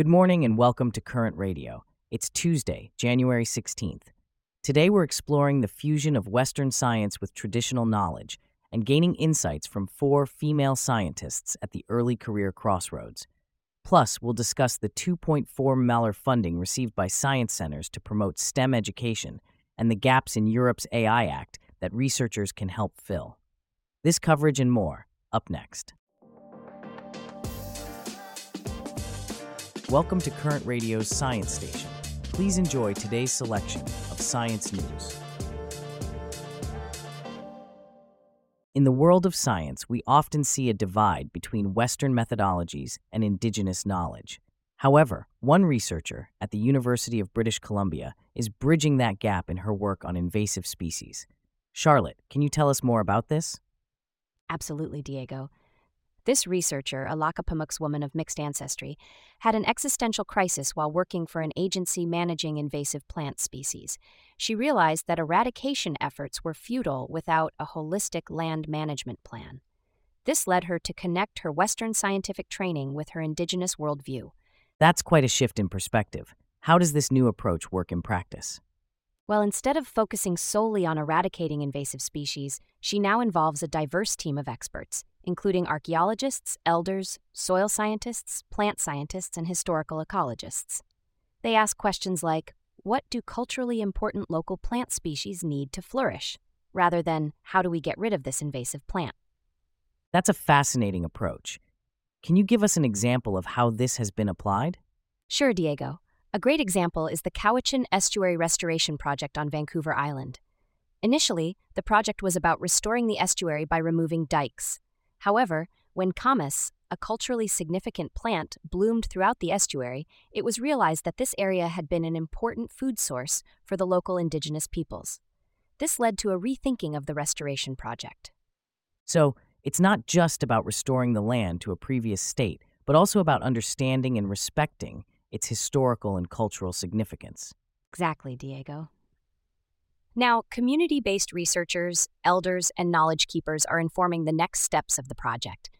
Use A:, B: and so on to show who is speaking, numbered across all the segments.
A: Good morning and welcome to Current Radio. It's Tuesday, January 16th. Today we're exploring the fusion of Western science with traditional knowledge and gaining insights from four female scientists at the early career crossroads. Plus, we'll discuss the 2.4 Mallar funding received by science centers to promote STEM education and the gaps in Europe's AI Act that researchers can help fill. This coverage and more, up next. Welcome to Current Radio's Science Station. Please enjoy today's selection of science news. In the world of science, we often see a divide between Western methodologies and indigenous knowledge. However, one researcher at the University of British Columbia is bridging that gap in her work on invasive species. Charlotte, can you tell us more about this?
B: Absolutely, Diego. This researcher, a Nlaka'pamux woman of mixed ancestry, had an existential crisis while working for an agency managing invasive plant species. She realized that eradication efforts were futile without a holistic land management plan. This led her to connect her Western scientific training with her indigenous worldview.
A: That's quite a shift in perspective. How does this new approach work in practice?
B: Well, instead of focusing solely on eradicating invasive species, she now involves a diverse team of experts including archaeologists, elders, soil scientists, plant scientists, and historical ecologists. They ask questions like What do culturally important local plant species need to flourish? rather than How do we get rid of this invasive plant?
A: That's a fascinating approach. Can you give us an example of how this has been applied?
B: Sure, Diego. A great example is the Cowichan Estuary Restoration Project on Vancouver Island. Initially, the project was about restoring the estuary by removing dikes. However, when camas, a culturally significant plant, bloomed throughout the estuary, it was realized that this area had been an important food source for the local indigenous peoples. This led to a rethinking of the restoration project.
A: So, it's not just about restoring the land to a previous state, but also about understanding and respecting its historical and cultural significance.
B: Exactly, Diego. Now, community based researchers, elders, and knowledge keepers are informing the next steps of the project.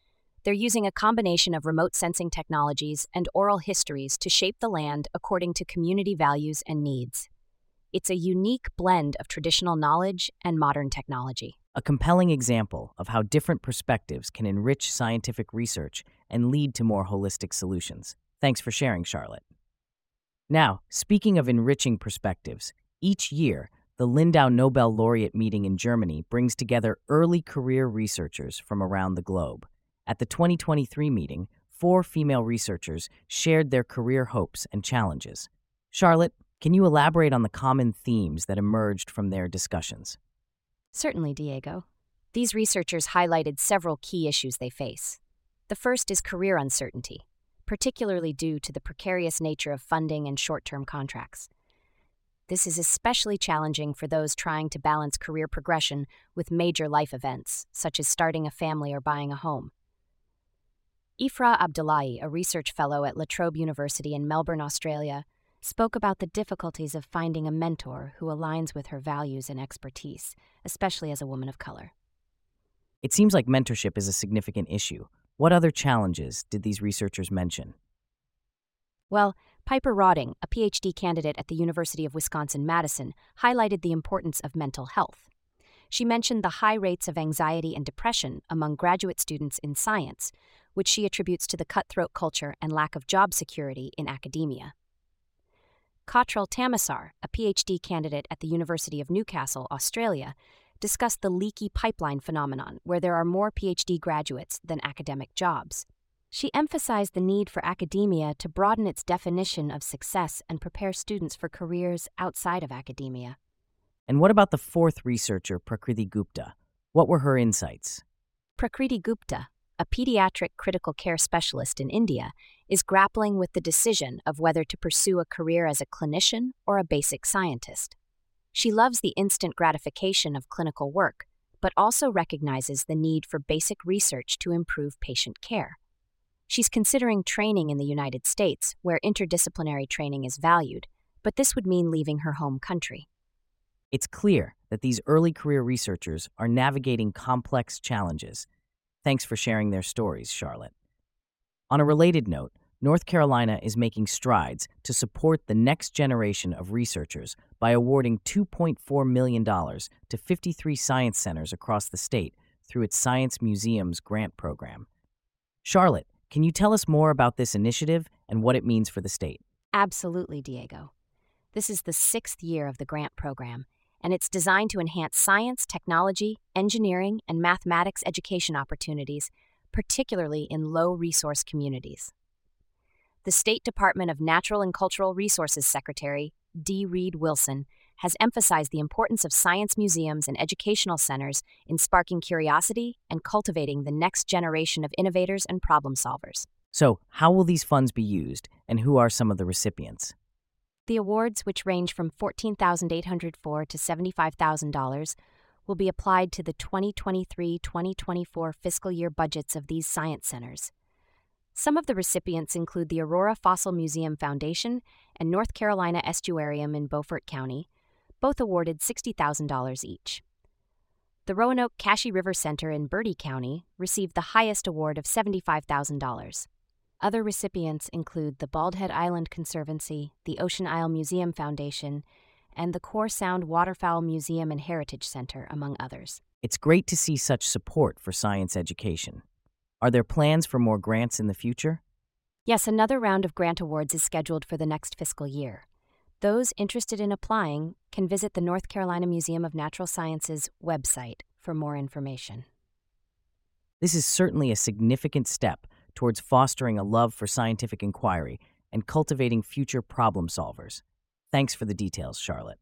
B: They're using a combination of remote sensing technologies and oral histories to shape the land according to community values and needs. It's a unique blend of traditional knowledge and modern technology.
A: A compelling example of how different perspectives can enrich scientific research and lead to more holistic solutions. Thanks for sharing, Charlotte. Now, speaking of enriching perspectives, each year, the Lindau Nobel Laureate meeting in Germany brings together early career researchers from around the globe. At the 2023 meeting, four female researchers shared their career hopes and challenges. Charlotte, can you elaborate on the common themes that emerged from their discussions?
B: Certainly, Diego. These researchers highlighted several key issues they face. The first is career uncertainty, particularly due to the precarious nature of funding and short term contracts. This is especially challenging for those trying to balance career progression with major life events, such as starting a family or buying a home. Ifra Abdullahi, a research fellow at La Trobe University in Melbourne, Australia, spoke about the difficulties of finding a mentor who aligns with her values and expertise, especially as a woman of color.
A: It seems like mentorship is a significant issue. What other challenges did these researchers mention?
B: Well, Piper Rodding, a PhD candidate at the University of Wisconsin Madison, highlighted the importance of mental health. She mentioned the high rates of anxiety and depression among graduate students in science, which she attributes to the cutthroat culture and lack of job security in academia. Cottrell Tamasar, a PhD candidate at the University of Newcastle, Australia, discussed the leaky pipeline phenomenon, where there are more PhD graduates than academic jobs. She emphasized the need for academia to broaden its definition of success and prepare students for careers outside of academia.
A: And what about the fourth researcher, Prakriti Gupta? What were her insights?
B: Prakriti Gupta, a pediatric critical care specialist in India, is grappling with the decision of whether to pursue a career as a clinician or a basic scientist. She loves the instant gratification of clinical work, but also recognizes the need for basic research to improve patient care. She's considering training in the United States, where interdisciplinary training is valued, but this would mean leaving her home country.
A: It's clear that these early career researchers are navigating complex challenges. Thanks for sharing their stories, Charlotte. On a related note, North Carolina is making strides to support the next generation of researchers by awarding $2.4 million to 53 science centers across the state through its Science Museums grant program. Charlotte, can you tell us more about this initiative and what it means for the state?
B: Absolutely, Diego. This is the sixth year of the grant program, and it's designed to enhance science, technology, engineering, and mathematics education opportunities, particularly in low resource communities. The State Department of Natural and Cultural Resources Secretary, D. Reid Wilson, has emphasized the importance of science museums and educational centers in sparking curiosity and cultivating the next generation of innovators and problem solvers.
A: So, how will these funds be used, and who are some of the recipients?
B: The awards, which range from 14,804 to $75,000, will be applied to the 2023 2024 fiscal year budgets of these science centers. Some of the recipients include the Aurora Fossil Museum Foundation and North Carolina Estuarium in Beaufort County, both awarded $60,000 each. The Roanoke Cashie River Center in Bertie County received the highest award of $75,000. Other recipients include the Bald Head Island Conservancy, the Ocean Isle Museum Foundation, and the Core Sound Waterfowl Museum and Heritage Center, among others.
A: It's great to see such support for science education. Are there plans for more grants in the future?
B: Yes, another round of grant awards is scheduled for the next fiscal year. Those interested in applying can visit the North Carolina Museum of Natural Sciences website for more information.
A: This is certainly a significant step towards fostering a love for scientific inquiry and cultivating future problem solvers. Thanks for the details, Charlotte.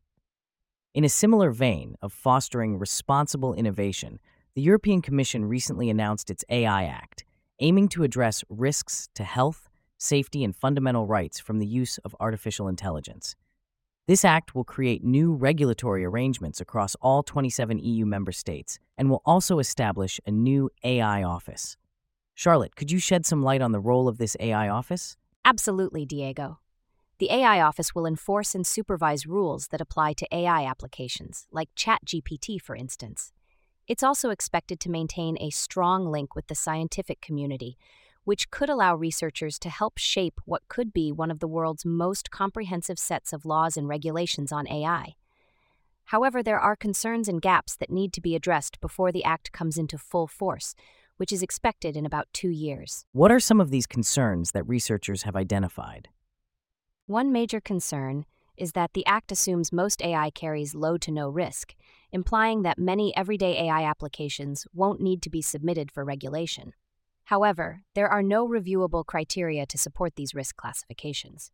A: In a similar vein of fostering responsible innovation, the European Commission recently announced its AI Act, aiming to address risks to health, safety, and fundamental rights from the use of artificial intelligence. This act will create new regulatory arrangements across all 27 EU member states and will also establish a new AI office. Charlotte, could you shed some light on the role of this AI office?
B: Absolutely, Diego. The AI office will enforce and supervise rules that apply to AI applications, like ChatGPT, for instance. It's also expected to maintain a strong link with the scientific community, which could allow researchers to help shape what could be one of the world's most comprehensive sets of laws and regulations on AI. However, there are concerns and gaps that need to be addressed before the Act comes into full force, which is expected in about two years.
A: What are some of these concerns that researchers have identified?
B: One major concern is that the Act assumes most AI carries low to no risk, implying that many everyday AI applications won't need to be submitted for regulation. However, there are no reviewable criteria to support these risk classifications.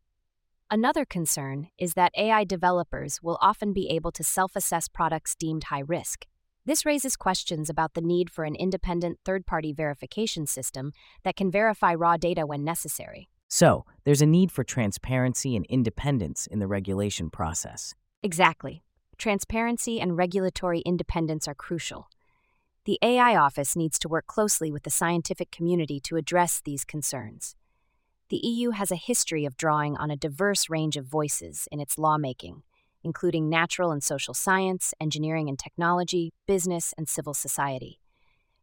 B: Another concern is that AI developers will often be able to self assess products deemed high risk. This raises questions about the need for an independent third party verification system that can verify raw data when necessary.
A: So, there's a need for transparency and independence in the regulation process.
B: Exactly. Transparency and regulatory independence are crucial. The AI Office needs to work closely with the scientific community to address these concerns. The EU has a history of drawing on a diverse range of voices in its lawmaking, including natural and social science, engineering and technology, business, and civil society.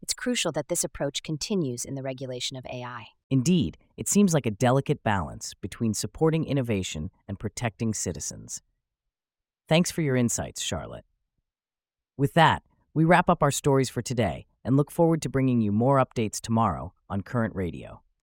B: It's crucial that this approach continues in the regulation of AI.
A: Indeed, it seems like a delicate balance between supporting innovation and protecting citizens. Thanks for your insights, Charlotte. With that, we wrap up our stories for today and look forward to bringing you more updates tomorrow on Current Radio.